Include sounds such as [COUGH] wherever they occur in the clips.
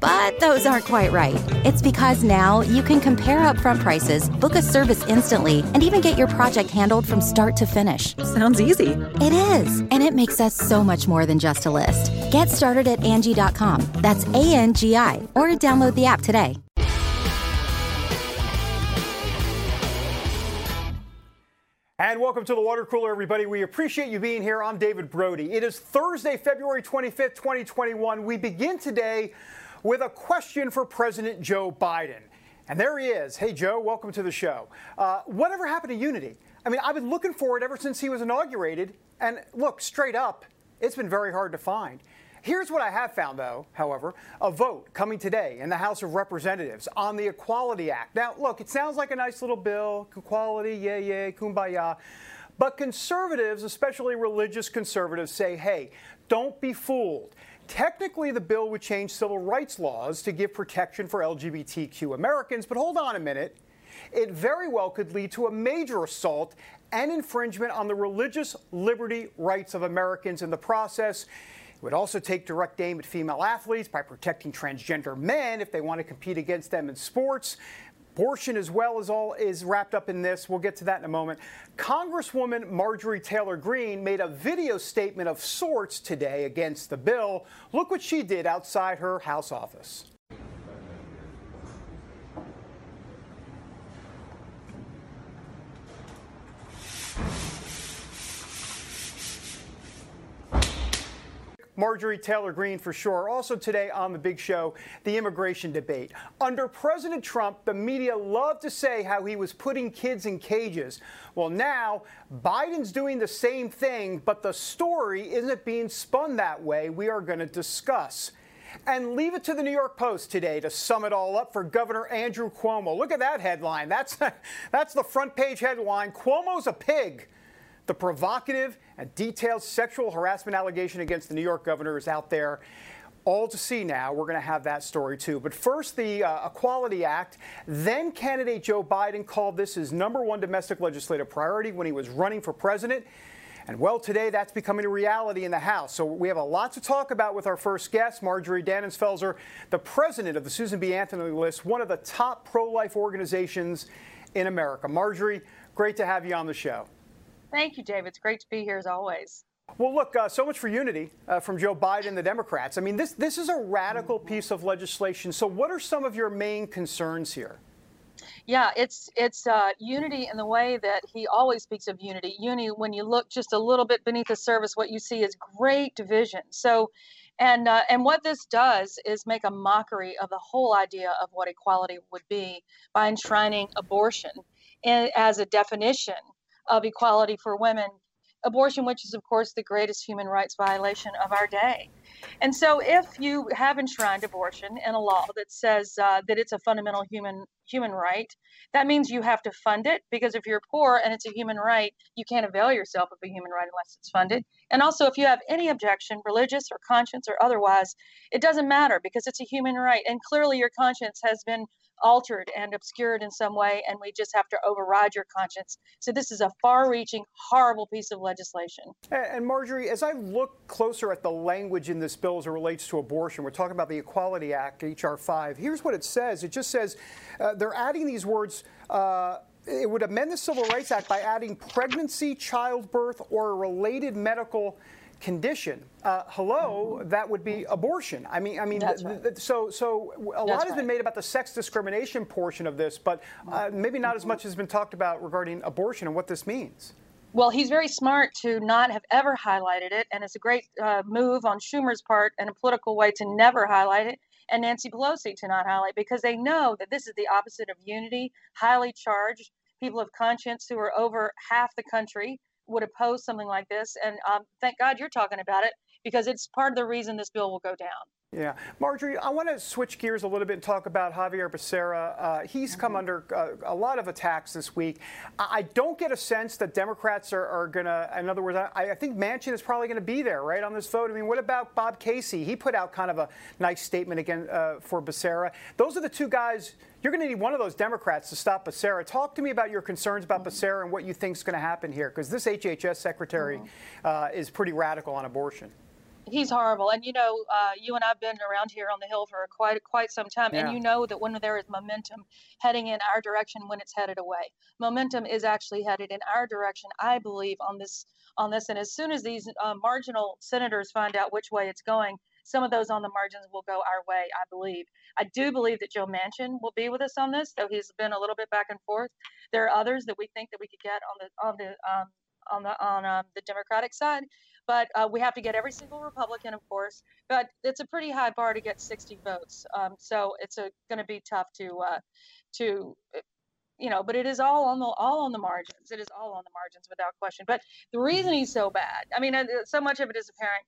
But those aren't quite right. It's because now you can compare upfront prices, book a service instantly, and even get your project handled from start to finish. Sounds easy. It is, and it makes us so much more than just a list. Get started at Angie.com. That's A N G I, or download the app today. And welcome to the water cooler, everybody. We appreciate you being here. I'm David Brody. It is Thursday, February 25th, 2021. We begin today with a question for President Joe Biden. And there he is. Hey, Joe, welcome to the show. Uh, whatever happened to unity? I mean, I've been looking for it ever since he was inaugurated. And look, straight up, it's been very hard to find. Here's what I have found, though, however a vote coming today in the House of Representatives on the Equality Act. Now, look, it sounds like a nice little bill equality, yay, yay, kumbaya. But conservatives, especially religious conservatives, say, hey, don't be fooled. Technically, the bill would change civil rights laws to give protection for LGBTQ Americans, but hold on a minute. It very well could lead to a major assault and infringement on the religious liberty rights of Americans in the process. It would also take direct aim at female athletes by protecting transgender men if they want to compete against them in sports. Abortion, as well as all, is wrapped up in this. We'll get to that in a moment. Congresswoman Marjorie Taylor Greene made a video statement of sorts today against the bill. Look what she did outside her House office. Marjorie Taylor Greene for sure. Also today on the big show, the immigration debate. Under President Trump, the media loved to say how he was putting kids in cages. Well, now Biden's doing the same thing, but the story isn't being spun that way. We are going to discuss. And leave it to the New York Post today to sum it all up for Governor Andrew Cuomo. Look at that headline. That's, [LAUGHS] that's the front page headline. Cuomo's a pig. The provocative and detailed sexual harassment allegation against the New York governor is out there. All to see now. We're going to have that story too. But first, the uh, Equality Act. Then candidate Joe Biden called this his number one domestic legislative priority when he was running for president. And well, today that's becoming a reality in the House. So we have a lot to talk about with our first guest, Marjorie Dannenfelser, the president of the Susan B. Anthony List, one of the top pro life organizations in America. Marjorie, great to have you on the show. Thank you, David. It's great to be here as always. Well, look, uh, so much for unity uh, from Joe Biden and the Democrats. I mean, this, this is a radical piece of legislation. So, what are some of your main concerns here? Yeah, it's it's uh, unity in the way that he always speaks of unity. Unity, when you look just a little bit beneath the surface, what you see is great division. So, and uh, and what this does is make a mockery of the whole idea of what equality would be by enshrining abortion in, as a definition of equality for women, abortion, which is, of course, the greatest human rights violation of our day. And so, if you have enshrined abortion in a law that says uh, that it's a fundamental human human right, that means you have to fund it because if you're poor and it's a human right, you can't avail yourself of a human right unless it's funded. And also, if you have any objection, religious or conscience or otherwise, it doesn't matter because it's a human right. And clearly, your conscience has been altered and obscured in some way, and we just have to override your conscience. So this is a far-reaching, horrible piece of legislation. And Marjorie, as I look closer at the language in this bill as it relates to abortion, we're talking about the Equality Act, H.R. 5. Here's what it says. It just says uh, they're adding these words. Uh, it would amend the Civil Rights Act by adding pregnancy, childbirth, or related medical condition. Uh, hello, that would be abortion. I mean, I mean, th- right. th- so so a That's lot has right. been made about the sex discrimination portion of this, but uh, maybe not as much has been talked about regarding abortion and what this means. Well, he's very smart to not have ever highlighted it, and it's a great uh, move on Schumer's part and a political way to never highlight it, and Nancy Pelosi to not highlight because they know that this is the opposite of unity, highly charged people of conscience who are over half the country would oppose something like this. And um, thank God you're talking about it because it's part of the reason this bill will go down. Yeah. Marjorie, I want to switch gears a little bit and talk about Xavier Becerra. Uh, he's come mm-hmm. under uh, a lot of attacks this week. I, I don't get a sense that Democrats are, are going to, in other words, I, I think Manchin is probably going to be there, right, on this vote. I mean, what about Bob Casey? He put out kind of a nice statement again uh, for Becerra. Those are the two guys. You're going to need one of those Democrats to stop Becerra. Talk to me about your concerns about mm-hmm. Becerra and what you think is going to happen here, because this HHS secretary mm-hmm. Uh, is pretty radical on abortion he's horrible. And you know, uh, you and I've been around here on the Hill for quite quite some time, yeah. and you know that when there is momentum heading in our direction, when it's headed away, momentum is actually headed in our direction. I believe on this on this, and as soon as these uh, marginal senators find out which way it's going. Some of those on the margins will go our way, I believe. I do believe that Joe Manchin will be with us on this, though he's been a little bit back and forth. There are others that we think that we could get on the on the um, on the on um, the Democratic side, but uh, we have to get every single Republican, of course. But it's a pretty high bar to get 60 votes, um, so it's going to be tough to uh, to uh, you know. But it is all on the all on the margins. It is all on the margins without question. But the reason he's so bad, I mean, uh, so much of it is apparent.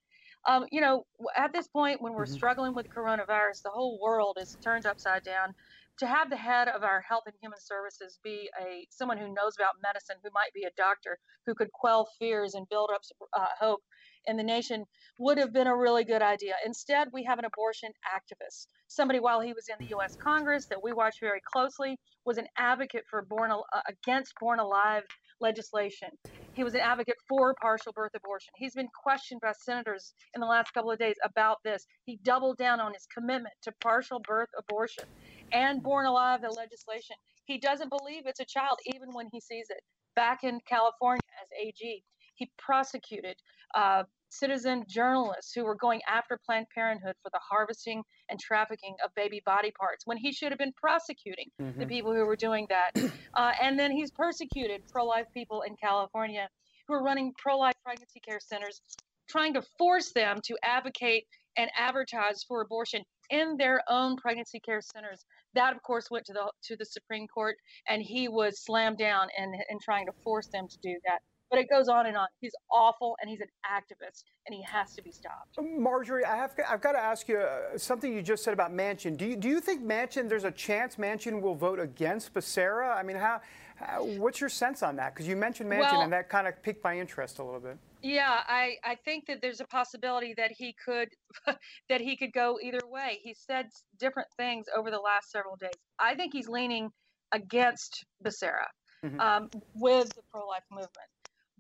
Um, you know, at this point, when we're mm-hmm. struggling with coronavirus, the whole world is turned upside down to have the head of our health and human services be a someone who knows about medicine, who might be a doctor, who could quell fears and build up uh, hope in the nation would have been a really good idea. Instead, we have an abortion activist, somebody while he was in the U.S. Congress that we watch very closely was an advocate for born uh, against born alive legislation. He was an advocate for partial birth abortion. He's been questioned by senators in the last couple of days about this. He doubled down on his commitment to partial birth abortion and born alive, the legislation. He doesn't believe it's a child, even when he sees it. Back in California as AG, he prosecuted uh, citizen journalists who were going after Planned Parenthood for the harvesting and trafficking of baby body parts when he should have been prosecuting mm-hmm. the people who were doing that. Uh, and then he's persecuted pro life people in California who are running pro life pregnancy care centers, trying to force them to advocate and advertise for abortion in their own pregnancy care centers. That, of course, went to the to the Supreme Court, and he was slammed down in, in trying to force them to do that. But it goes on and on. He's awful, and he's an activist, and he has to be stopped. Marjorie, I have I've got to ask you uh, something you just said about Manchin. Do you do you think Manchin? There's a chance Manchin will vote against Becerra? I mean, how? how what's your sense on that? Because you mentioned Manchin, well, and that kind of piqued my interest a little bit. Yeah, I, I think that there's a possibility that he could [LAUGHS] that he could go either way. He said different things over the last several days. I think he's leaning against Becerra mm-hmm. um, with the pro-life movement,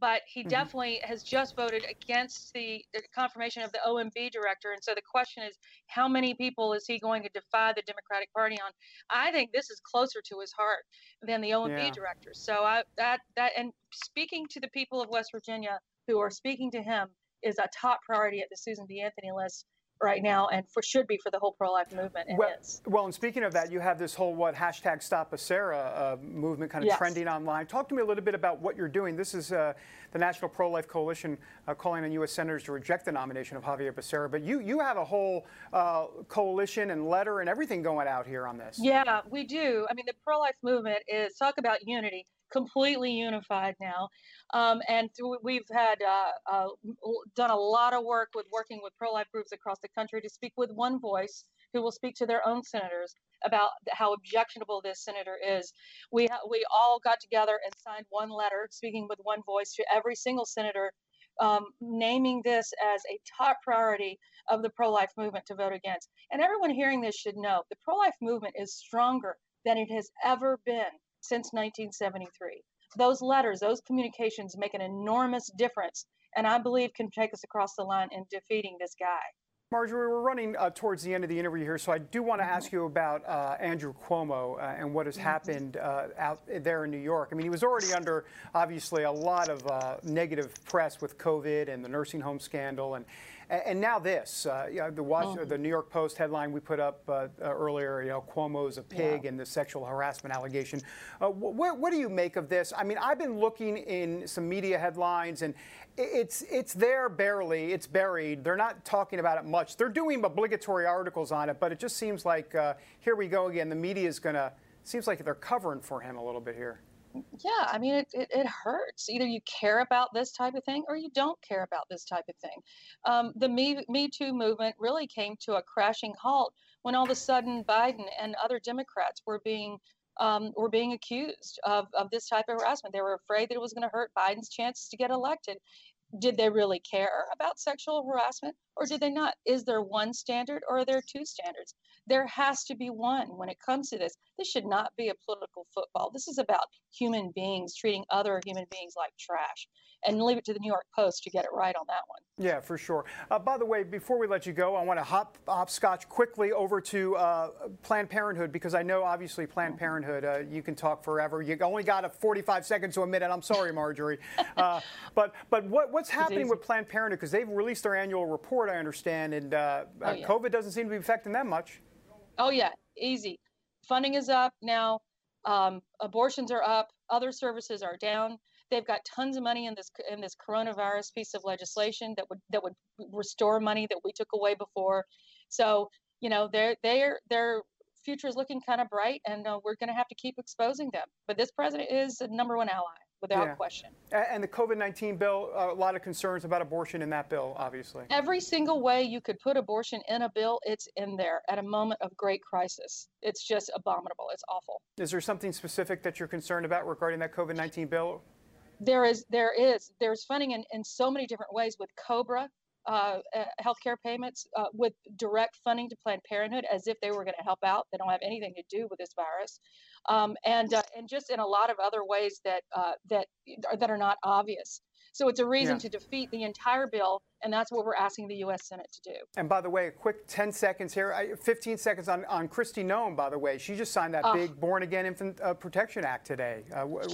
but he mm-hmm. definitely has just voted against the, the confirmation of the OMB director. And so the question is, how many people is he going to defy the Democratic Party on? I think this is closer to his heart than the OMB yeah. director. So I, that that and speaking to the people of West Virginia who are speaking to him is a top priority at the Susan B. Anthony list right now and for should be for the whole pro-life movement and well, well, and speaking of that, you have this whole what hashtag Stop Becerra uh, movement kind of yes. trending online. Talk to me a little bit about what you're doing. This is uh, the National Pro-Life Coalition uh, calling on U.S. senators to reject the nomination of Xavier Becerra, but you you have a whole uh, coalition and letter and everything going out here on this. Yeah, we do. I mean, the pro-life movement is talk about unity completely unified now. Um, and we've had uh, uh, done a lot of work with working with pro life groups across the country to speak with one voice who will speak to their own senators about how objectionable this senator is. We, ha- we all got together and signed one letter speaking with one voice to every single senator. Um, naming this as a top priority of the pro life movement to vote against. And everyone hearing this should know the pro life movement is stronger than it has ever been since 1973. Those letters, those communications make an enormous difference, and I believe can take us across the line in defeating this guy. Marjorie, we're running uh, towards the end of the interview here, so I do want to mm-hmm. ask you about uh, Andrew Cuomo uh, and what has mm-hmm. happened uh, out there in New York. I mean, he was already under, obviously, a lot of uh, negative press with COVID and the nursing home scandal, and and, now this, uh, you know, the, oh. the New York Post headline we put up uh, uh, earlier, you know, Cuomo's a pig yeah. and the sexual harassment allegation. Uh, wh- what do you make of this? I mean, I've been looking in some media headlines and it's it's there barely. It's buried. They're not talking about it much. They're doing obligatory articles on it, but it just seems like uh, here we go again. The media is going to seems like they're covering for him a little bit here. Yeah, I mean, it, it, it, hurts. Either you care about this type of thing or you don't care about this type of thing. Um, the Me, Me Too movement really came to a crashing halt when all of a sudden Biden and other Democrats were being um, were being accused of, of this type of harassment. They were afraid that it was going to hurt Biden's chances to get elected did they really care about sexual harassment or did they not? Is there one standard or are there two standards? There has to be one when it comes to this. This should not be a political football. This is about human beings treating other human beings like trash and leave it to the New York Post to get it right on that one. Yeah, for sure. Uh, by the way, before we let you go, I want to hop, hopscotch quickly over to uh, Planned Parenthood because I know obviously Planned Parenthood, uh, you can talk forever. You only got a 45 seconds to a minute. I'm sorry, Marjorie. [LAUGHS] Uh, but but what, what's happening with Planned Parenthood? Because they've released their annual report, I understand, and uh, oh, yeah. COVID doesn't seem to be affecting them much. Oh, yeah, easy. Funding is up now. Um, abortions are up. Other services are down. They've got tons of money in this in this coronavirus piece of legislation that would that would restore money that we took away before. So you know their their their future is looking kind of bright, and uh, we're going to have to keep exposing them. But this president is a number one ally without yeah. question. And the COVID 19 bill, a lot of concerns about abortion in that bill, obviously. Every single way you could put abortion in a bill, it's in there at a moment of great crisis. It's just abominable. It's awful. Is there something specific that you're concerned about regarding that COVID 19 bill? there is there is there's funding in, in so many different ways with COBRA uh, uh, healthcare payments uh, with direct funding to Planned Parenthood as if they were going to help out. They don't have anything to do with this virus, um, and uh, and just in a lot of other ways that uh, that that are not obvious. So it's a reason yeah. to defeat the entire bill, and that's what we're asking the U.S. Senate to do. And by the way, a quick 10 seconds here, 15 seconds on, on Kristi Noem, by the way. She just signed that big Born Alive Infant uh, Protection Act today.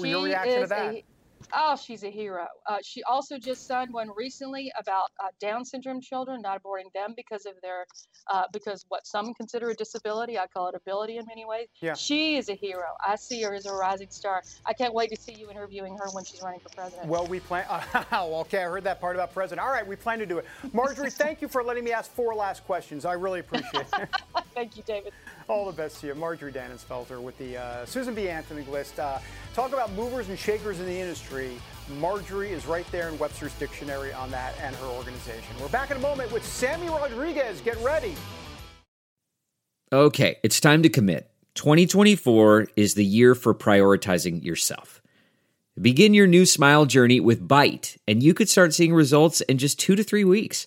your reaction to that? A, Oh, she's a hero. Uh, she also just signed one recently about uh, Down syndrome children, not aborting them because of their, uh, because what some consider a disability. I call it ability in many ways. Yeah. She is a hero. I see her as a rising star. I can't wait to see you interviewing her when she's running for president. Well, we plan. [LAUGHS] Oh, okay, I heard that part about president. All right, we plan to do it. Marjorie, [LAUGHS] thank you for letting me ask four last questions. I really appreciate it. [LAUGHS] thank you, David. All the best to you. Marjorie Dannenfelser with the uh, Susan B. Anthony list. Uh, talk about movers and shakers in the industry. Marjorie is right there in Webster's dictionary on that and her organization. We're back in a moment with Sammy Rodriguez. Get ready. Okay, it's time to commit. 2024 is the year for prioritizing yourself. Begin your new smile journey with Byte, and you could start seeing results in just two to three weeks.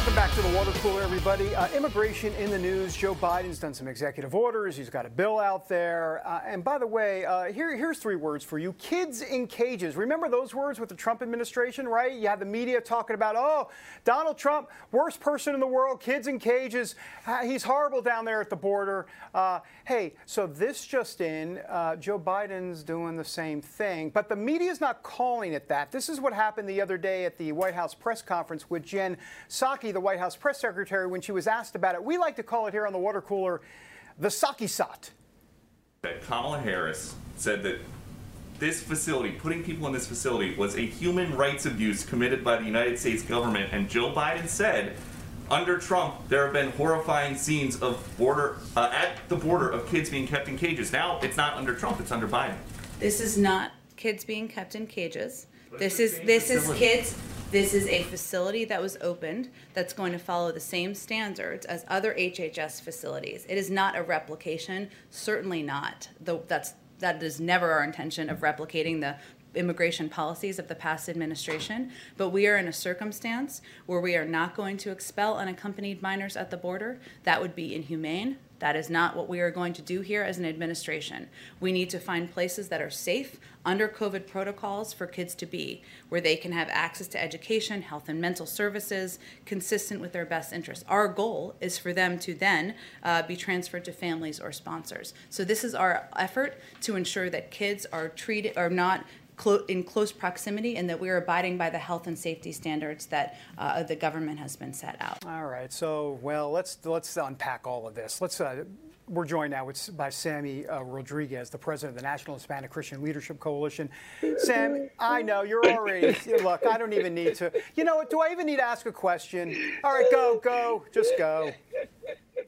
Welcome back to the water cooler, everybody. Uh, immigration in the news. Joe Biden's done some executive orders. He's got a bill out there. Uh, and by the way, uh, here, here's three words for you kids in cages. Remember those words with the Trump administration, right? You had the media talking about, oh, Donald Trump, worst person in the world, kids in cages. He's horrible down there at the border. Uh, hey, so this just in, uh, Joe Biden's doing the same thing. But the media's not calling it that. This is what happened the other day at the White House press conference with Jen Psaki Psaki, the White House press secretary, when she was asked about it. We like to call it here on the water cooler the Psaki Sot. That Kamala Harris said that this facility, putting people in this facility, was a human rights abuse committed by the United States government. And Joe Biden said, under Trump, there have been horrifying scenes of border uh, at the border of kids being kept in cages. Now it's not under Trump; it's under Biden. This is not kids being kept in cages. This is this is kids this is a facility that was opened that's going to follow the same standards as other HHS facilities. It is not a replication, certainly not. The, that's that is never our intention of replicating the immigration policies of the past administration, but we are in a circumstance where we are not going to expel unaccompanied minors at the border. That would be inhumane. That is not what we are going to do here as an administration. We need to find places that are safe under COVID protocols for kids to be, where they can have access to education, health, and mental services consistent with their best interests. Our goal is for them to then uh, be transferred to families or sponsors. So this is our effort to ensure that kids are treated are not in close proximity and that we are abiding by the health and safety standards that uh, the government has been set out. All right. So, well, let's let's unpack all of this. Let's. Uh, we're joined now with, by Sammy uh, Rodriguez, the president of the National Hispanic Christian Leadership Coalition. Sam, I know you're already. look, I don't even need to. You know what? Do I even need to ask a question? All right, go, go, just go.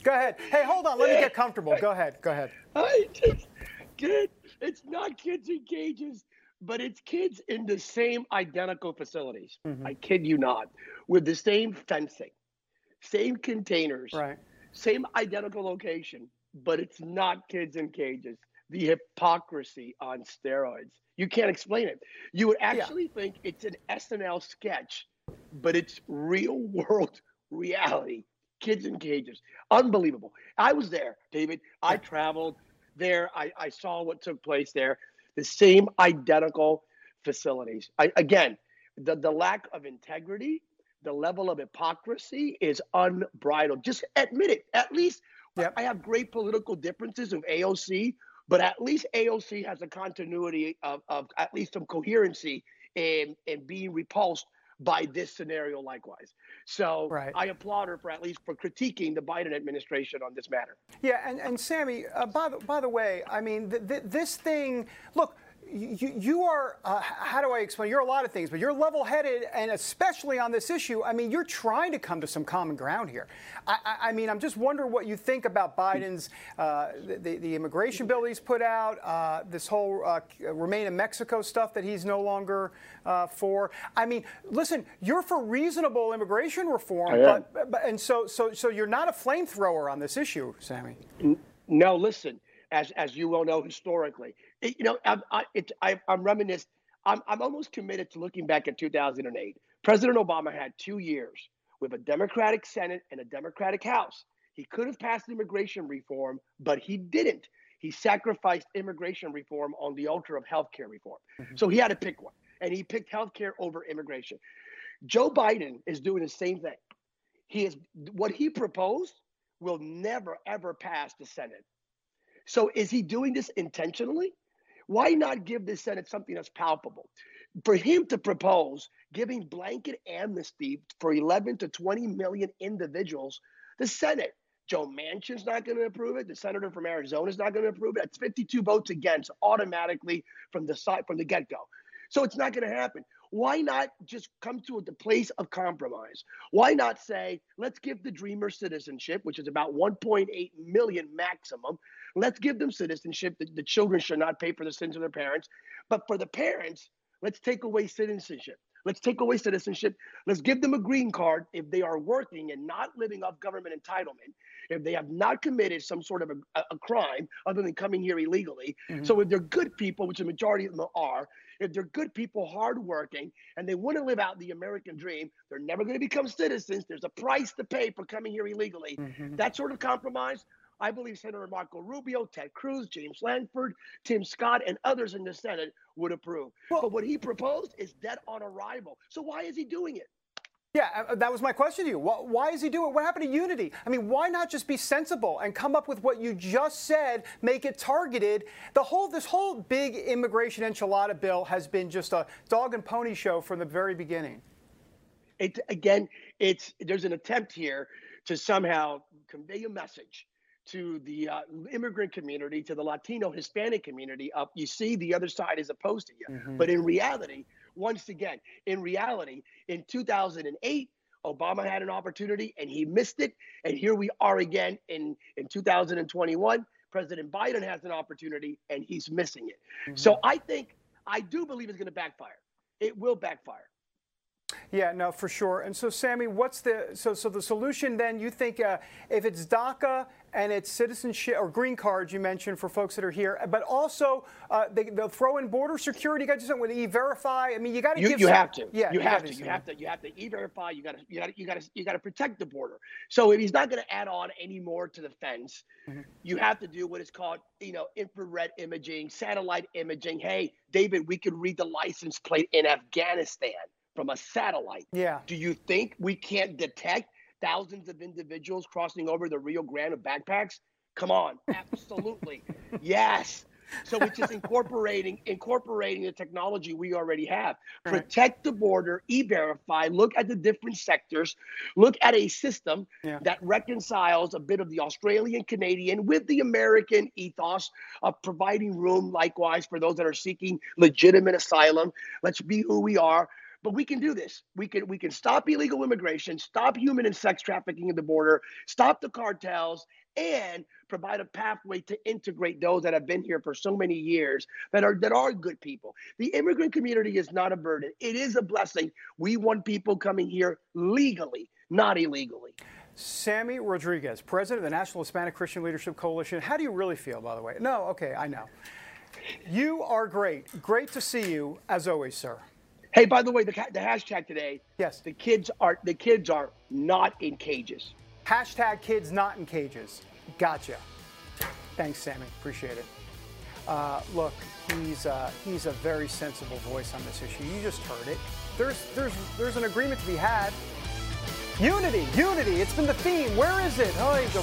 Go ahead. Hey, hold on. Let me get comfortable. Go ahead. Go ahead. I just, kid, it's not kids in cages but it's kids in the same identical facilities. Mm-hmm. I kid you not, with the same fencing, same containers, right. same identical location, but it's not kids in cages. The hypocrisy on steroids. You can't explain it. You would actually yeah. think it's an SNL sketch, but it's real world [LAUGHS] reality. Kids in cages. Unbelievable. I was there, David. I traveled there. I, I saw what took place there the same identical facilities. I, again, the, the lack of integrity, the level of hypocrisy is unbridled. Just admit it. At least. I have great political differences with AOC, but at least AOC has a continuity of, of at least some coherency in, in being repulsed by this scenario likewise. So right. I applaud her for at least for critiquing the Biden administration on this matter. Yeah, and, and Sammy, uh, by, the, by the way, I mean, th- th- this thing, look, you, you are, uh, how do I explain? You're a lot of things, but you're level headed, and especially on this issue, I mean, you're trying to come to some common ground here. I, I, I mean, I'm just wondering what you think about Biden's, uh, the, the, immigration bill he's put out, uh, this whole uh, remain in Mexico stuff that he's no longer uh, for. I mean, listen, you're for reasonable immigration reform, but, but, and so, so, so you're not a flamethrower on this issue, Sammy. No, listen as as you well know historically. It, you know, I'm, I, it, I, I'm reminiscent. I'm, I'm almost committed to looking back at 2008. President Obama had two years with a Democratic Senate and a Democratic House. He could have passed immigration reform, but he didn't. He sacrificed immigration reform on the altar of healthcare reform. Mm-hmm. So he had to pick one, and he picked healthcare over immigration. Joe Biden is doing the same thing. He is what he proposed will never ever pass the Senate. So is he doing this intentionally? Why not give the Senate something that's palpable? For him to propose giving blanket amnesty for 11 to 20 million individuals, the Senate, Joe Manchin's not going to approve it. The senator from Arizona is not going to approve it. That's 52 votes against automatically from the side from the get-go. So it's not going to happen. Why not just come to the place of compromise? Why not say, let's give the Dreamer citizenship, which is about 1.8 million maximum, Let's give them citizenship. The, the children should not pay for the sins of their parents. But for the parents, let's take away citizenship. Let's take away citizenship. Let's give them a green card if they are working and not living off government entitlement, if they have not committed some sort of a, a crime other than coming here illegally. Mm-hmm. So if they're good people, which the majority of them are, if they're good people, hardworking, and they want to live out the American dream, they're never going to become citizens. There's a price to pay for coming here illegally. Mm-hmm. That sort of compromise, I believe Senator Marco Rubio, Ted Cruz, James Lankford, Tim Scott, and others in the Senate would approve. Well, but what he proposed is debt on arrival. So why is he doing it? Yeah, uh, that was my question to you. Why is he doing it? What happened to unity? I mean, why not just be sensible and come up with what you just said, make it targeted? The whole this whole big immigration enchilada bill has been just a dog and pony show from the very beginning. It again, it's there's an attempt here to somehow convey a message to the uh, immigrant community, to the Latino Hispanic community up. You see, the other side is opposed to you. Mm-hmm. But in reality, once again, in reality, in 2008, Obama had an opportunity and he missed it. And here we are again in, in 2021. President Biden has an opportunity and he's missing it. Mm-hmm. So I think, I do believe it's going to backfire. It will backfire. Yeah, no, for sure. And so, Sammy, what's the so so the solution then? You think uh, if it's DACA and it's citizenship or green cards you mentioned for folks that are here, but also uh, they, will throw in border security. You got to do something with e-verify. I mean, you got to you, give. You some, have to. Yeah, you, you have to. You have to. You have to e-verify. You got to. You got to. You got to. You got to protect the border. So if he's not going to add on any more to the fence, mm-hmm. you have to do what is called, you know, infrared imaging, satellite imaging. Hey, David, we could read the license plate in Afghanistan from a satellite. Yeah. Do you think we can't detect thousands of individuals crossing over the Rio Grande with backpacks? Come on, absolutely. [LAUGHS] yes. So it's just incorporating incorporating the technology we already have. Protect the border, e-verify, look at the different sectors, look at a system yeah. that reconciles a bit of the Australian Canadian with the American ethos of providing room likewise for those that are seeking legitimate asylum. Let's be who we are. But we can do this. We can we can stop illegal immigration, stop human and sex trafficking at the border, stop the cartels, and provide a pathway to integrate those that have been here for so many years that are that are good people. The immigrant community is not a burden. It is a blessing. We want people coming here legally, not illegally. Sammy Rodriguez, president of the National Hispanic Christian Leadership Coalition. How do you really feel, by the way? No, okay, I know. You are great. Great to see you, as always, sir. Hey, by the way, the, the hashtag today. Yes. The kids are the kids are not in cages. Hashtag kids not in cages. Gotcha. Thanks, Sammy. Appreciate it. Uh, look, he's uh, he's a very sensible voice on this issue. You just heard it. There's there's there's an agreement to be had. Unity, unity. It's been the theme. Where is it? Oh, you go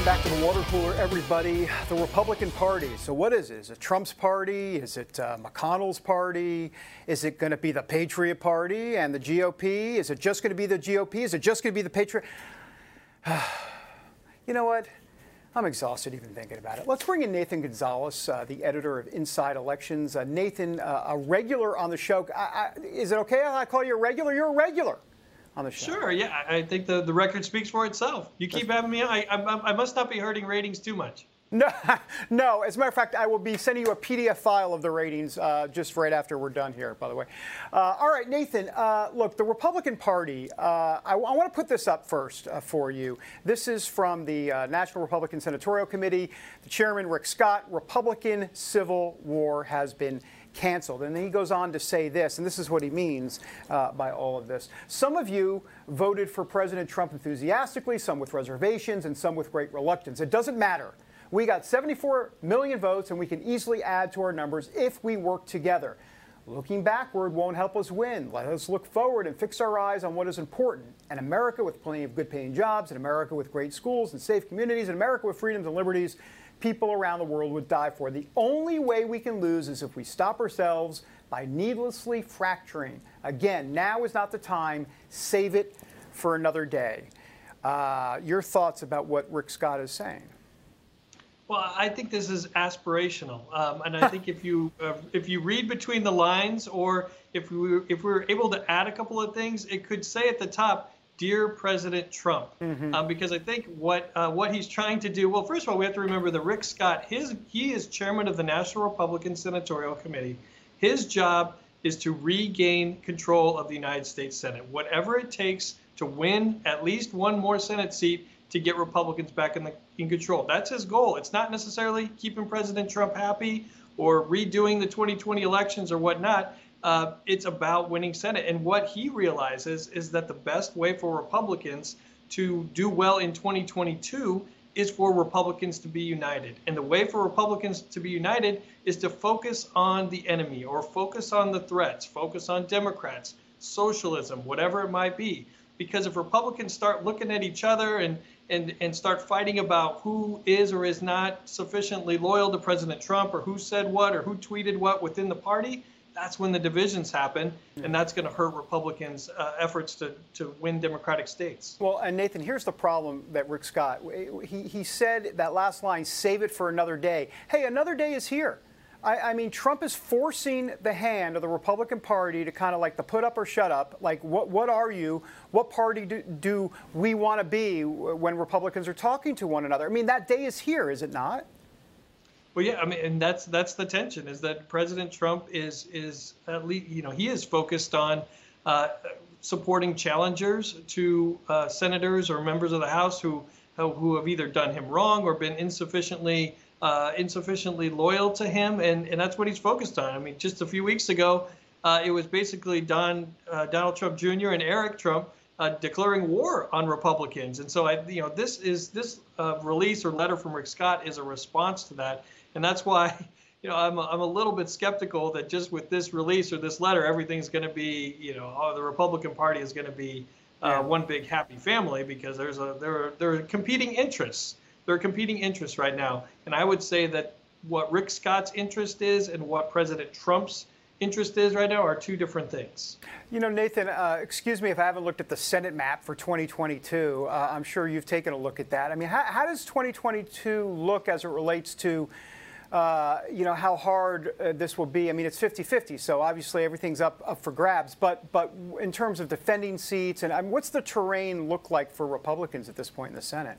Welcome back to the water cooler, everybody. The Republican Party. So, what is it? Is it Trump's party? Is it uh, McConnell's party? Is it going to be the Patriot Party and the GOP? Is it just going to be the GOP? Is it just going to be the Patriot? [SIGHS] you know what? I'm exhausted even thinking about it. Let's bring in Nathan Gonzalez, uh, the editor of Inside Elections. Uh, Nathan, uh, a regular on the show. I, I, is it okay I call you a regular? You're a regular on the show. Sure, yeah. I think the, the record speaks for itself. You keep having me I, I, I must not be hurting ratings too much. No, [LAUGHS] no. As a matter of fact, I will be sending you a PDF file of the ratings uh, just right after we're done here. By the way, uh, all right, Nathan. Uh, look, the Republican Party. Uh, I, I want to put this up first uh, for you. This is from the uh, National Republican Senatorial Committee. The chairman, Rick Scott. Republican civil war has been canceled. And then he goes on to say this, and this is what he means uh, by all of this. Some of you voted for President Trump enthusiastically, some with reservations, and some with great reluctance. It doesn't matter. We got 74 million votes, and we can easily add to our numbers if we work together. Looking backward won't help us win. Let us look forward and fix our eyes on what is important. An America with plenty of good paying jobs, an America with great schools and safe communities, an America with freedoms and liberties people around the world would die for. The only way we can lose is if we stop ourselves by needlessly fracturing. Again, now is not the time. Save it for another day. Uh, your thoughts about what Rick Scott is saying? Well, I think this is aspirational, um, and I think [LAUGHS] if you uh, if you read between the lines, or if we if we were able to add a couple of things, it could say at the top, dear President Trump, mm-hmm. um, because I think what uh, what he's trying to do. Well, first of all, we have to remember that Rick Scott, his he is chairman of the National Republican Senatorial Committee. His job is to regain control of the United States Senate, whatever it takes to win at least one more Senate seat to get Republicans back in the in control. That's his goal. It's not necessarily keeping President Trump happy or redoing the 2020 elections or whatnot. Uh, it's about winning Senate. And what he realizes is that the best way for Republicans to do well in 2022 is for Republicans to be united. And the way for Republicans to be united is to focus on the enemy or focus on the threats, focus on Democrats, socialism, whatever it might be. Because if Republicans start looking at each other and, and, and start fighting about who is or is not sufficiently loyal to President Trump or who said what or who tweeted what within the party, that's when the divisions happen, and that's going to hurt Republicans' uh, efforts to, to win Democratic states. Well, and Nathan, here's the problem that Rick Scott, he, he said that last line, save it for another day. Hey, another day is here. I, I, mean, Trump is forcing the hand of the Republican Party to kind of like the put up or shut up. Like, what, what are you? What party do, do we want to be when Republicans are talking to one another? I mean, that day is here, is it not? Well, yeah, I mean, and that's that's the tension is that President Trump is is at least you know he is focused on uh, supporting challengers to uh, senators or members of the House who who have either done him wrong or been insufficiently uh, insufficiently loyal to him, and and that's what he's focused on. I mean, just a few weeks ago, uh, it was basically Don uh, Donald Trump Jr. and Eric Trump. Uh, declaring war on Republicans, and so I, you know, this is this release or letter from Rick Scott is a response to that. And that's why, [LAUGHS] you know, I'm a, I'm a little bit skeptical that just with this release or this letter, everything's going to be, you know, oh, the Republican Party is going to be uh, yeah. one big happy family because there's a there are, there are competing interests. There are competing interests right now, and I would say that what Rick Scott's interest is and what President Trump's interest is right now are two different things. You know, Nathan, uh, excuse me if I haven't looked at the Senate map for 2022. Uh, I'm sure you've taken a look at that. I mean, how, how does 2022 look as it relates to uh, you know, how hard uh, this will be. I mean, it's 50-50, so obviously everything's up, up for grabs. But but in terms of defending seats, and I mean, what's the terrain look like for Republicans at this point in the Senate?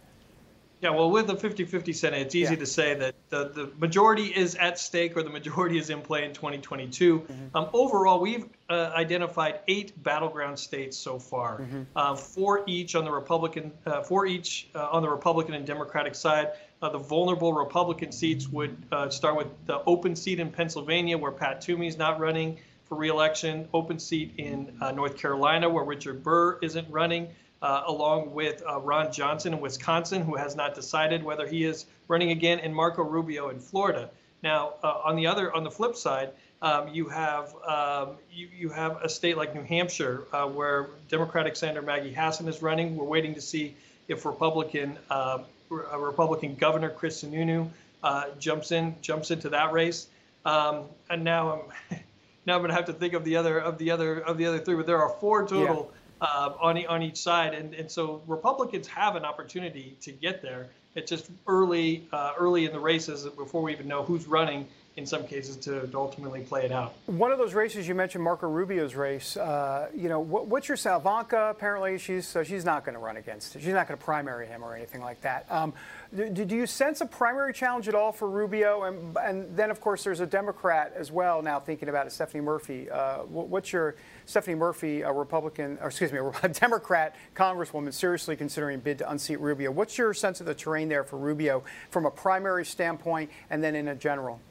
Yeah, well, with the 50-50 Senate, it's easy yeah. to say that the, the majority is at stake or the majority is in play in 2022. Mm-hmm. Um, overall, we've uh, identified eight battleground states so far, mm-hmm. uh, four each on the Republican, uh, four each uh, on the Republican and Democratic side. Uh, the vulnerable Republican seats would uh, start with the open seat in Pennsylvania, where Pat Toomey is not running for reelection, open seat in North Carolina, where Richard Burr isn't running uh, along with uh, Ron Johnson in Wisconsin, who has not decided whether he is running again, and Marco Rubio in Florida. Now, uh, on the other, on the flip side, um, you have um, you, you have a state like New Hampshire uh, where Democratic Senator Maggie Hassan is running. We're waiting to see if Republican uh, Republican Governor Chris Sununu uh, jumps in jumps into that race. Um, and now I'm [LAUGHS] now I'm going to have to think of the other of the other of the other three, but there are four total. Yeah uh, on, on each side. And, and so Republicans have an opportunity to get there. It's just early, uh, early in the races before we even know who's running in some cases to, to, ultimately play it out. One of those races you mentioned, Marco Rubio's race. Uh, you know, what, what's your Salvanka? Apparently, she's so she's not going to run against. She's not going to primary him or anything like that. Um, do, do, you sense a primary challenge at all for Rubio? And, and then, of course, there's a Democrat as well now thinking about it, Stephanie Murphy. Uh, what's your Stephanie Murphy, a Republican, or excuse me, [LAUGHS] a Democrat Congresswoman, seriously considering a bid to unseat Rubio? What's your sense of the terrain there for Rubio from a primary standpoint and then in a general?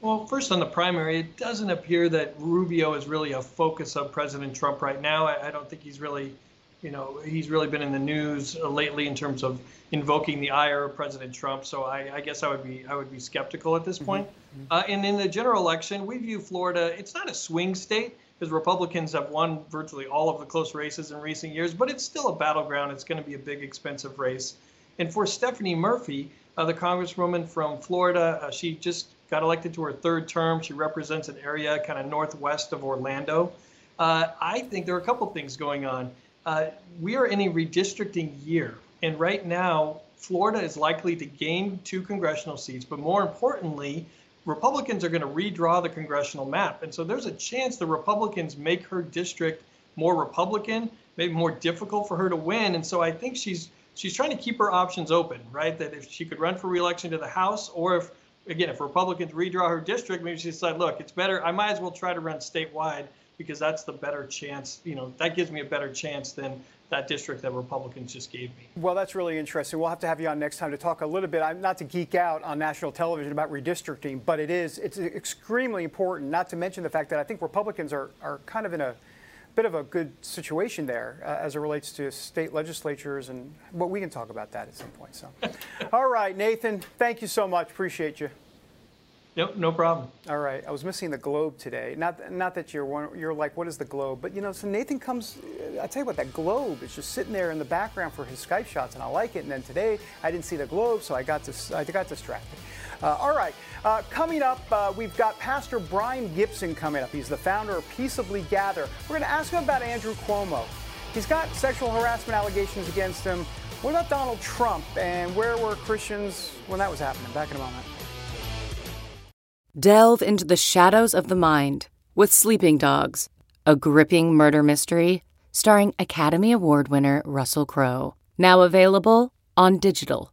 Well, first on the primary, it doesn't appear that Rubio is really a focus of President Trump right now. I, I don't think he's really, you know, he's really been in the news uh, lately in terms of invoking the ire of President Trump. So I, I guess I would be I would be skeptical at this mm-hmm. point. Mm-hmm. Uh, and in the general election, we view Florida. It's not a swing state because Republicans have won virtually all of the close races in recent years, but it's still a battleground. It's going to be a big, expensive race. And for Stephanie Murphy, uh, the Congresswoman from Florida, uh, she just got elected to her third term. She represents an area kind of northwest of Orlando. Uh, I think there are a couple things going on. Uh, we are in a redistricting year, and right now, Florida is likely to gain two congressional seats, but more importantly, Republicans are going to redraw the congressional map. And so there's a chance the Republicans make her district more Republican, maybe more difficult for her to win. And so I think she's she's trying to keep her options open, right? That if she could run for reelection to the House, or if again, if Republicans redraw her district, maybe she decide, look, it's better. I might as well try to run statewide because that's the better chance. You know, that gives me a better chance than that district that Republicans just gave me. Well, that's really interesting. We'll have to have you on next time to talk a little bit, I'm not to geek out on national television about redistricting, but it is it's extremely important. Not to mention the fact that I think Republicans are are kind of in a bit of a good situation there uh, as it relates to state legislatures, and well, we can talk about that at some point. So, [LAUGHS] all right, Nathan, thank you so much. Appreciate you. Nope, no problem. All right, I was missing the globe today. Not, not that you're one, you're like, what is the globe? But you know, so Nathan comes. I tell you what, that globe is just sitting there in the background for his Skype shots, and I like it. And then today I didn't see the globe, so I got this, I got distracted. Uh, all right, uh, coming up, uh, we've got Pastor Brian Gibson coming up. He's the founder of Peaceably Gather. We're going to ask him about Andrew Cuomo. He's got sexual harassment allegations against him. What about Donald Trump? And where were Christians when that was happening? Back in a moment. Delve into the shadows of the mind with Sleeping Dogs, a gripping murder mystery starring Academy Award winner Russell Crowe. Now available on digital.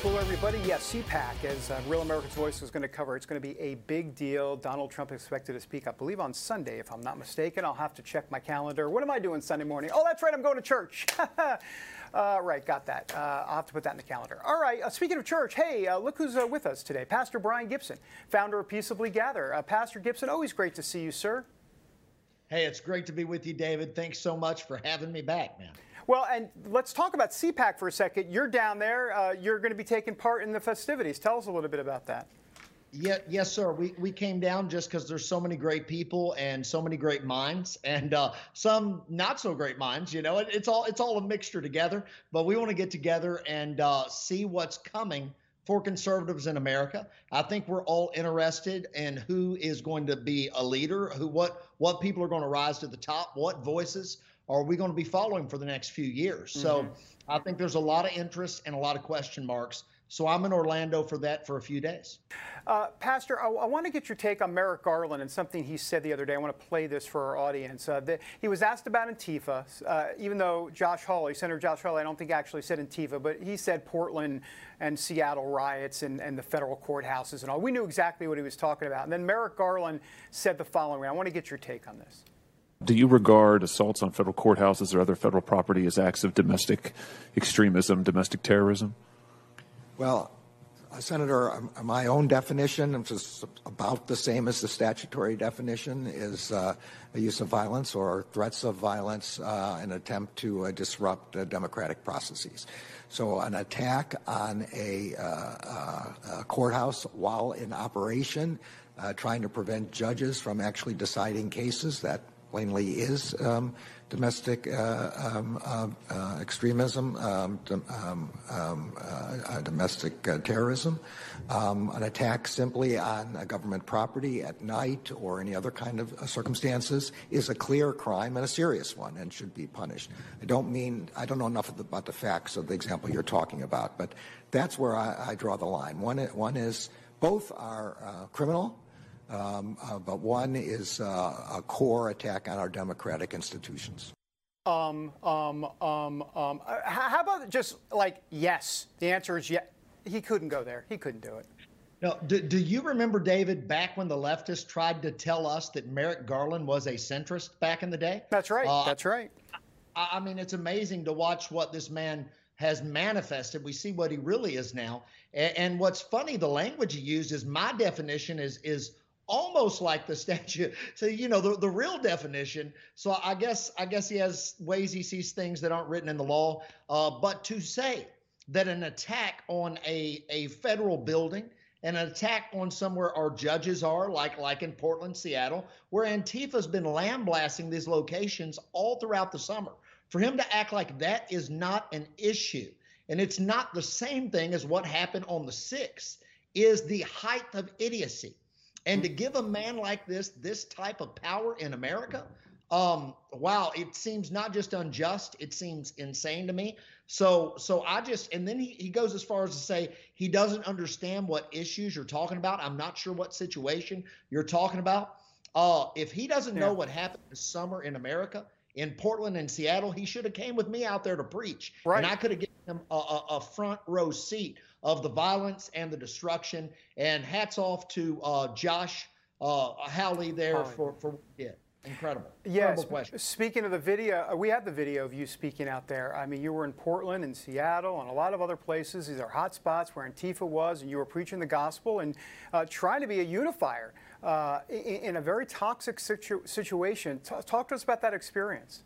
cooler, everybody. Yes, CPAC, as uh, Real America's Voice is going to cover, it's going to be a big deal. Donald Trump expected to speak, I believe, on Sunday, if I'm not mistaken. I'll have to check my calendar. What am I doing Sunday morning? Oh, that's right, I'm going to church. [LAUGHS] uh, right, got that. Uh, I'll have to put that in the calendar. All right, uh, speaking of church, hey, uh, look who's uh, with us today. Pastor Brian Gibson, founder of Peaceably Gather. Pastor Gibson, always great to see you, sir. Hey, it's great to be with you, David. Thanks so much for having me back, man. Well, and let's talk about CPAC for a second. You're down there. Uh, you're going to be taking part in the festivities. Tell us a little bit about that. Yeah, yes, sir. We we came down just because there's so many great people and so many great minds, and uh, some not so great minds. You know, it, it's all it's all a mixture together. But we want to get together and uh, see what's coming for conservatives in America. I think we're all interested in who is going to be a leader, who what what people are going to rise to the top, what voices are we going to be following for the next few years. Mm-hmm. So I think there's a lot of interest and a lot of question marks. So I'm in Orlando for that for a few days. Uh, Pastor, I, I, want to get your take on Merrick Garland and something he said the other day. I want to play this for our audience. Uh, the, he was asked about Antifa, uh, even though Josh Hawley, Senator Josh Hawley, I don't think actually said Antifa, but he said Portland and Seattle riots and, and the federal courthouses and all. We knew exactly what he was talking about. And then Merrick Garland said the following. I want to get your take on this. Do you regard assaults on federal courthouses or other federal property as acts of domestic extremism, domestic terrorism? Well, uh, Senator, um, my own definition, which is about the same as the statutory definition, is uh, a use of violence or threats of violence, uh, an attempt to uh, disrupt democratic processes. So, an attack on a, uh, uh, a courthouse while in operation, trying to prevent judges from actually deciding cases that plainly is um, domestic uh, um, uh, uh, extremism, um, um, um uh, uh, domestic terrorism, um, an attack simply on a government property at night or any other kind of circumstances is a clear crime and a serious one and should be punished. I don't mean, I don't know enough about the facts of the example you're talking about, but that's where I, I draw the line. One, one is both are criminal but one is uh, a core attack on our democratic institutions. Um, um, um, um, uh, how about just like yes? The answer is yes. He couldn't go there. He couldn't do it. No, do, do you remember, David, back when the leftists tried to tell us that Merrick Garland was a centrist back in the day? That's right. Uh, That's right. I, I mean, it's amazing to watch what this man has manifested. We see what he really is now. And, and what's funny, the language he used is my definition is is almost like the [LAUGHS] statute. So you know the, the real definition. So I guess I guess he has ways he sees things that aren't written in the law. Uh, but to say that an attack on a a federal building and an attack on somewhere our judges are, like like in Portland, Seattle, where Antifa's been lambasting these locations all throughout the summer. For him to act like that is not an issue, and it's not the same thing as what happened on the sixth, is the height of idiocy. And to give a man like this this type of power in America, um, wow, it seems not just unjust, it seems insane to me. So so I just and then he, he goes as far as to say he doesn't understand what issues you're talking about. I'm not sure what situation you're talking about. Uh, if he doesn't yeah. know what happened this summer in America, in Portland and Seattle, he should have came with me out there to preach, right. and I could have given him a, a, a, front row seat of the violence and the destruction. And hats off to uh, Josh uh, Hawley there for for what he did. Incredible. Yes. Incredible question. Speaking of the video, uh, we have the video of you speaking out there. I mean, you were in Portland and Seattle and a lot of other places. These are hot spots where Antifa was, and you were preaching the gospel and uh, trying to be a unifier uh, in, in, a very toxic situ- situation. T- talk to us about that experience.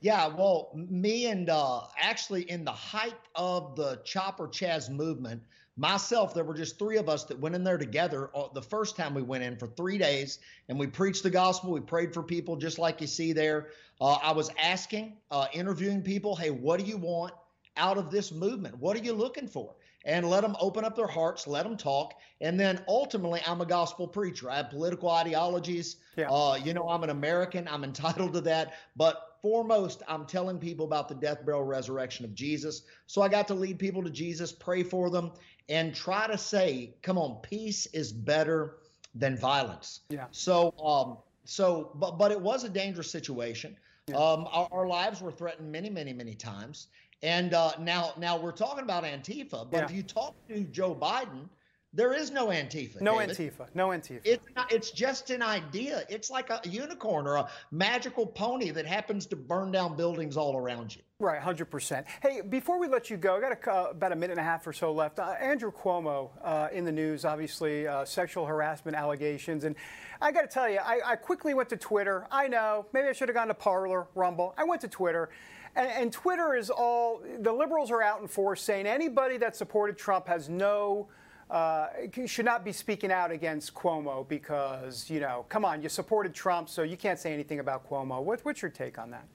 Yeah, well, me and uh, actually in the height of the Chopper Chaz movement, myself, there were just three of us that went in there together uh, the first time we went in for three days and we preached the gospel. We prayed for people, just like you see there. Uh, I was asking, uh, interviewing people, hey, what do you want out of this movement? What are you looking for? And let them open up their hearts, let them talk. And then ultimately, I'm a gospel preacher. I have political ideologies. Yeah. Uh, you know, I'm an American. I'm [LAUGHS] entitled to that. But foremost, I'm telling people about the death, burial, resurrection of Jesus. So I got to lead people to Jesus, pray for them, and try to say, come on, peace is better than violence. Yeah. So, um, so, but but it was a dangerous situation. Yeah. Um, our, our, lives were threatened many, many, many times. And uh, now, now we're talking about Antifa. But yeah. if you talk to Joe Biden, there is no Antifa. No David. Antifa. No Antifa. It's not, it's just an idea. It's like a unicorn or a magical pony that happens to burn down buildings all around you. Right, 100%. Hey, before we let you go, I got a, uh, about a minute and a half or so left. Uh, Andrew Cuomo uh, in the news, obviously, uh, sexual harassment allegations. And I got to tell you, I, I, quickly went to Twitter. I know, maybe I should have gone to Parler, Rumble. I went to Twitter. And, and Twitter is all, the liberals are out in force saying anybody that supported Trump has no uh, should not be speaking out against Cuomo because, you know, come on, you supported Trump, so you can't say anything about Cuomo. What, what's your take on that?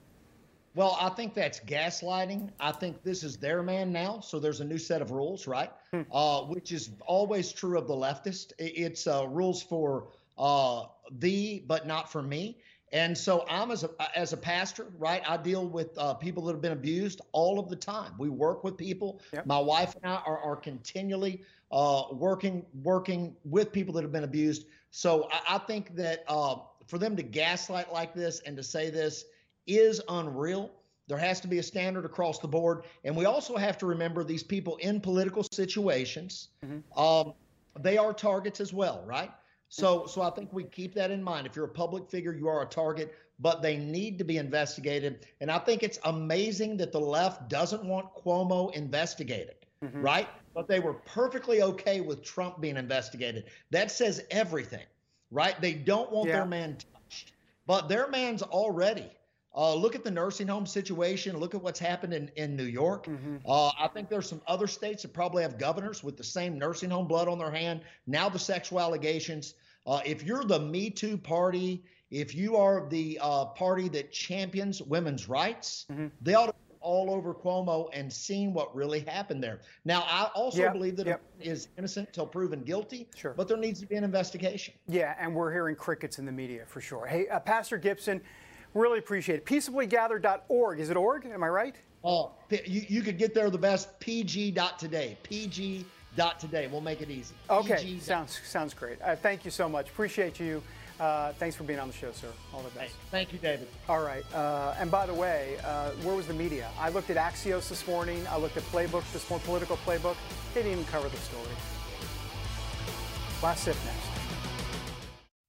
Well, I think that's gaslighting. I think this is their man now, so there's a new set of rules, right? Hmm. Uh, which is always true of the leftist. It's uh, rules for uh, thee, but not for me. And so I'm as a as a pastor, right? I deal with uh, people that have been abused all of the time. We work with people. Yep. My wife and I are, are continually uh, working working with people that have been abused. So I, I think that uh, for them to gaslight like this and to say this is unreal. There has to be a standard across the board, and we also have to remember these people in political situations. Mm-hmm. Um, they are targets as well, right? So, so I think we keep that in mind. If you're a public figure, you are a target, but they need to be investigated. And I think it's amazing that the left doesn't want Cuomo investigated, mm-hmm. right? but they were perfectly okay with Trump being investigated. That says everything, right? They don't want yeah. their man touched, but their man's already. Uh, look at the nursing home situation. Look at what's happened in, in New York. Mm-hmm. Uh, I think there's some other states that probably have governors with the same nursing home blood on their hand. Now the sexual allegations. Uh, if you're the Me Too party, if you are the uh, party that champions women's rights, mm-hmm. they ought to all over Cuomo and seen what really happened there. Now, I also yep, believe that yep. is innocent till proven guilty. Sure. But there needs to be an investigation. Yeah, and we're hearing crickets in the media for sure. Hey, uh, Pastor Gibson, really appreciate it. Peaceablygather.org. Is it org? Am I right? Oh, you, you could get there the best. PG.today. PG. Dot today. We'll make it easy. Okay, PG. sounds sounds great. Uh, thank you so much. Appreciate you. Uh, thanks for being on the show, sir. All the best. Thank you, David. All right. Uh, and by the way, uh, where was the media? I looked at Axios this morning. I looked at Playbook, this more Politico playbook. They didn't even cover the story. Last sip next.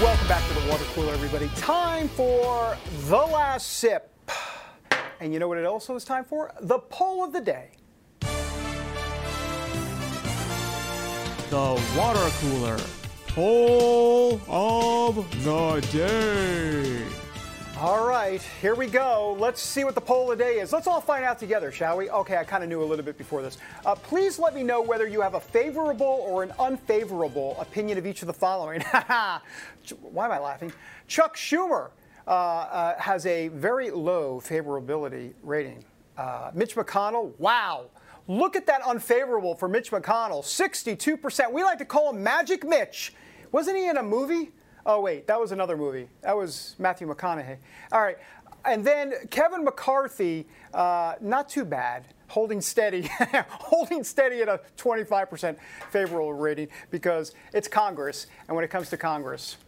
Welcome back to the water cooler, everybody. Time for the last sip. And you know what it also is time for? The poll of the day. the water cooler poll of the day. All right, here we go. Let's see what the poll of the day is. Let's all find out together, shall we? Okay, I kind of knew a little bit before this. Uh, please let me know whether you have a favorable or an unfavorable opinion of each of the following. [LAUGHS] Why am I laughing? Chuck Schumer uh, uh, has a very low favorability rating. Uh, Mitch McConnell, wow. Look at that unfavorable for Mitch McConnell, 62%. We like to call him Magic Mitch. Wasn't he in a movie? Oh, wait, that was another movie. That was Matthew McConaughey. All right. And then Kevin McCarthy, uh, not too bad, holding steady, [LAUGHS] holding steady at a 25% favorable rating because it's Congress. And when it comes to Congress,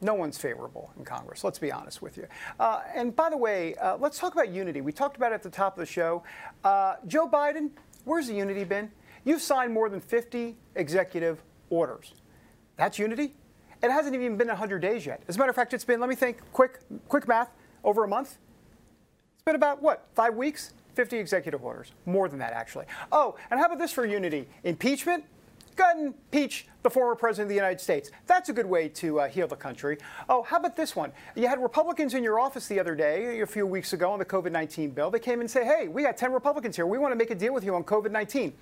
no one's favorable in Congress. Let's be honest with you. Uh, and by the way, uh, let's talk about unity. We talked about it at the top of the show. Uh, Joe Biden, where's the unity been? You've signed more than 50 executive orders. That's unity? It hasn't even been 100 days yet. As a matter of fact, it's been, let me think, quick, quick math, over a month. It's been about, what, five weeks? 50 executive orders. More than that, actually. Oh, and how about this for unity? Impeachment? Go ahead and impeach the former president of the United States. That's a good way to uh, heal the country. Oh, how about this one? You had Republicans in your office the other day, a few weeks ago, on the COVID 19 bill. They came and say, hey, we got 10 Republicans here. We want to make a deal with you on COVID 19.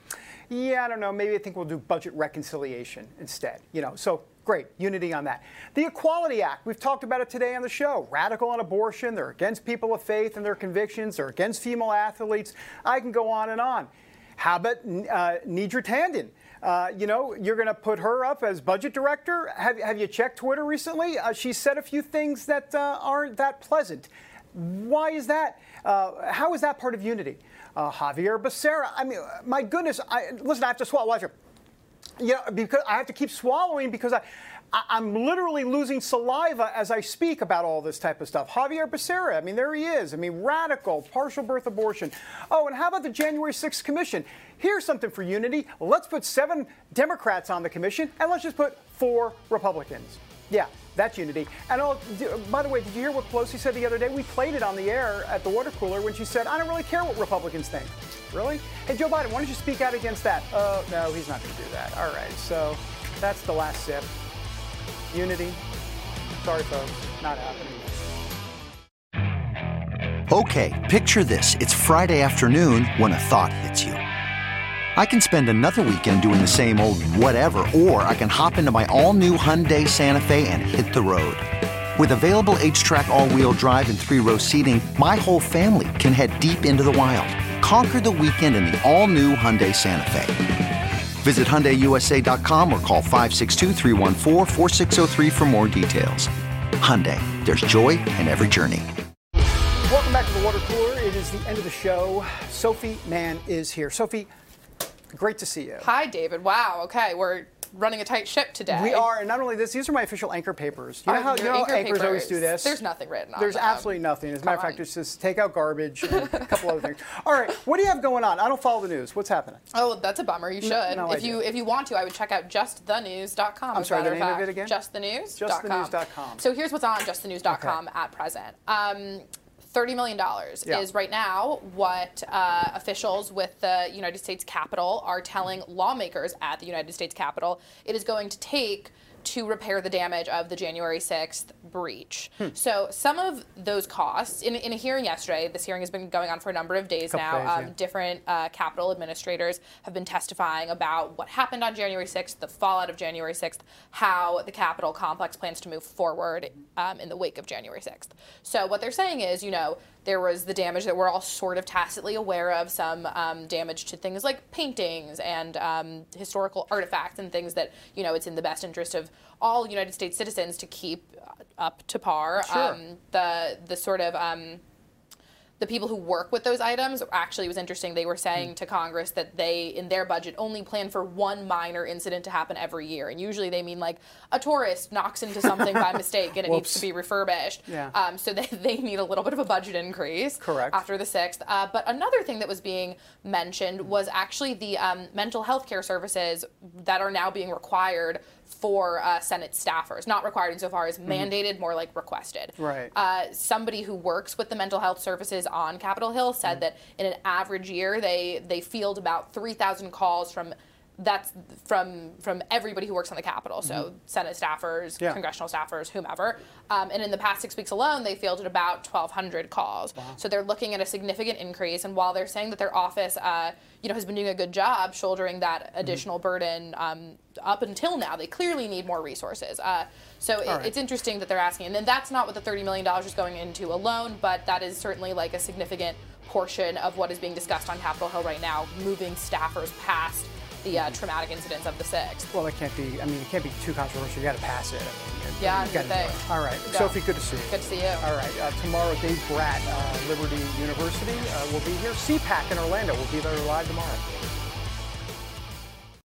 Yeah, I don't know. Maybe I think we'll do budget reconciliation instead. You know, so Great, unity on that. The Equality Act, we've talked about it today on the show. Radical on abortion, they're against people of faith and their convictions, they're against female athletes. I can go on and on. How about uh, Neera Tanden? Uh, you know, you're going to put her up as budget director. Have, have you checked Twitter recently? Uh, she said a few things that uh, aren't that pleasant. Why is that? Uh, how is that part of unity? Uh, Xavier Becerra. I mean, my goodness. I, listen, I have to swallow. Watch it you know, because I have to keep swallowing because I, I, am literally losing saliva as I speak about all this type of stuff. Xavier Becerra, I mean, there he is. I mean, radical, partial birth abortion. Oh, and how about the January 6th Commission? Here's something for unity. Let's put seven Democrats on the commission, and let's just put four Republicans. Yeah, that's unity. And by the way, did you hear what Pelosi said the other day? We played it on the air at the water cooler when she said, I don't really care what Republicans think. Really? Hey, Joe Biden, why don't you speak out against that? Oh, uh, no, he's not going to do that. All right, so that's the last sip. Unity. Sorry, folks, not happening. Okay, picture this. It's Friday afternoon when a thought hits you. I can spend another weekend doing the same old whatever, or I can hop into my all-new Hyundai Santa Fe and hit the road. With available H-Track all-wheel drive and three-row seating, my whole family can head deep into the wild. Conquer the weekend in the all-new Hyundai Santa Fe. Visit HyundaiUSA.com or call 562 for more details. Hyundai, there's joy in every journey. Welcome back to the water cooler. It is the end of the show. Sophie Mann is here. Sophie, Great to see you. Hi, David. Wow. Okay, we're running a tight ship today. We are, and not only this, these are my official anchor papers. You know how you know anchor anchors papers, always do this? There's nothing written on There's them. absolutely nothing. As a matter of fact, it's just take out garbage and a couple other things. All right, what do you have going on? I don't follow the news. What's happening? Oh, that's a bummer. You should. No, if you if you want to, I would check out justthenews.com. I'm sorry, the name of it again? Justthenews.com. Justthenews.com. So here's what's on justthenews.com okay. at present. Um, $30 million yeah. is right now what uh, officials with the United States Capitol are telling lawmakers at the United States Capitol it is going to take to repair the damage of the January 6th breach. Hmm. So some of those costs, in, in, a hearing yesterday, this hearing has been going on for a number of days now. Days, um, yeah. Different uh, Capitol administrators have been testifying about what happened on January 6th, the fallout of January 6th, how the Capitol complex plans to move forward um, in the wake of January 6th. So what they're saying is, you know, there was the damage that we're all sort of tacitly aware of, some um, damage to things like paintings and um, historical artifacts and things that, you know, it's in the best interest of all United States citizens to keep up to par. Sure. Um, the the sort of um, the people who work with those items actually was interesting. They were saying mm. to Congress that they, in their budget, only plan for one minor incident to happen every year, and usually they mean like a tourist knocks into something by [LAUGHS] mistake and it needs to be refurbished. Yeah. Um, so they, they need a little bit of a budget increase. Correct. After the sixth, uh, but another thing that was being mentioned was actually the um, mental health care services that are now being required for uh, Senate staffers. Not required insofar as mm-hmm. mandated, more like requested. Right. Uh, somebody who works with the mental health services on Capitol Hill said mm-hmm. that in an average year they they field about 3,000 calls from that's from from everybody who works on the Capitol, so mm-hmm. Senate staffers, yeah. congressional staffers, whomever. Um, and in the past six weeks alone, they fielded about 1,200 calls. Wow. So they're looking at a significant increase. And while they're saying that their office, uh, you know, has been doing a good job shouldering that Mm-hmm. additional mm-hmm. burden um, up until now, they clearly need more resources. Uh, so it, right. it's interesting that they're asking. And then that's not what the 30 million dollars is going into alone, but that is certainly like a significant portion of what is being discussed on Capitol Hill right now, moving staffers past the uh, traumatic incidents of the sixth. Well, it can't be. I mean, it can't be too controversial. You got to pass it. I mean, Yeah, you gotta you do think. it. All right, Yeah. Sophie, good to see you. Good to see you. All right, uh, tomorrow, Dave Bratt, uh, Liberty University, uh, will be here. CPAC in Orlando will be there live tomorrow.